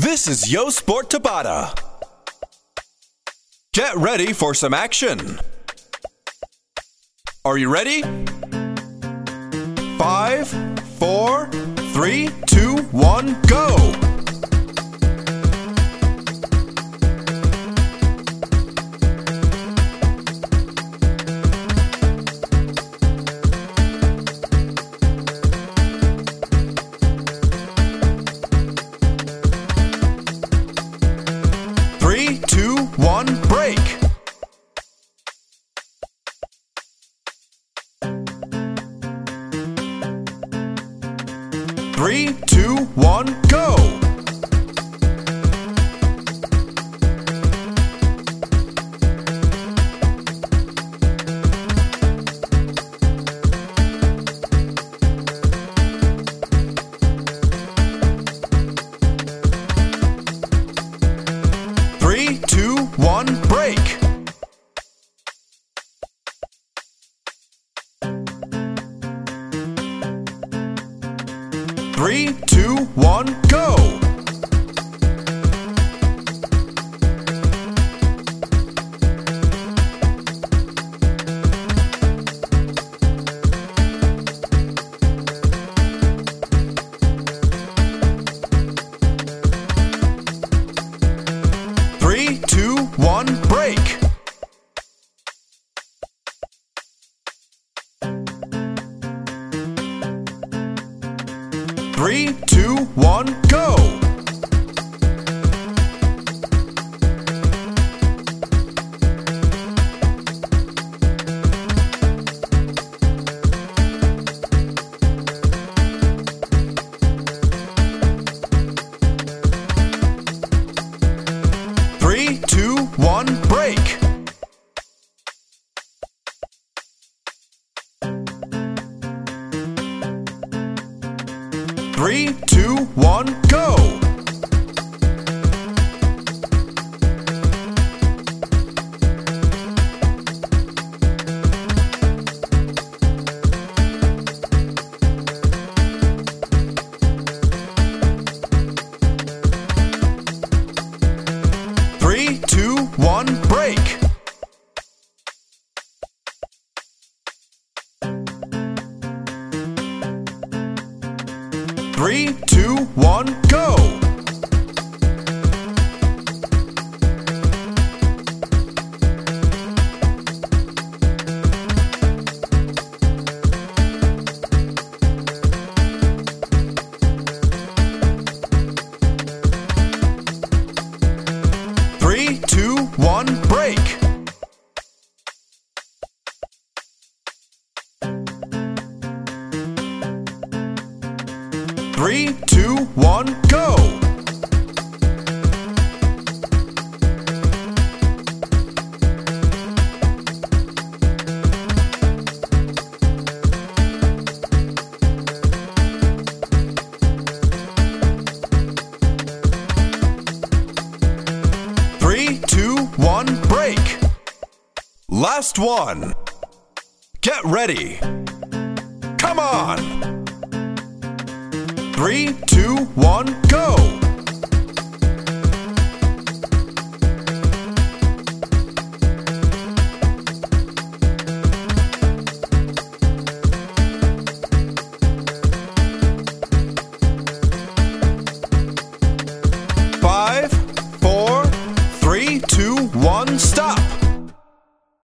This is Yo Sport Tabata. Get ready for some action. Are you ready? Five, four, three, two, one, go! One, break! Three, two, one, go! Three, two, one, break! Three, two, one, go! Two, one, break! Three, two, one, go! Three, two, one, break! Three, two, one, go! One, break! Three, two, one, go! Break! Three, two, one, go! Last one! Get ready! Come on! Three, two, one, go!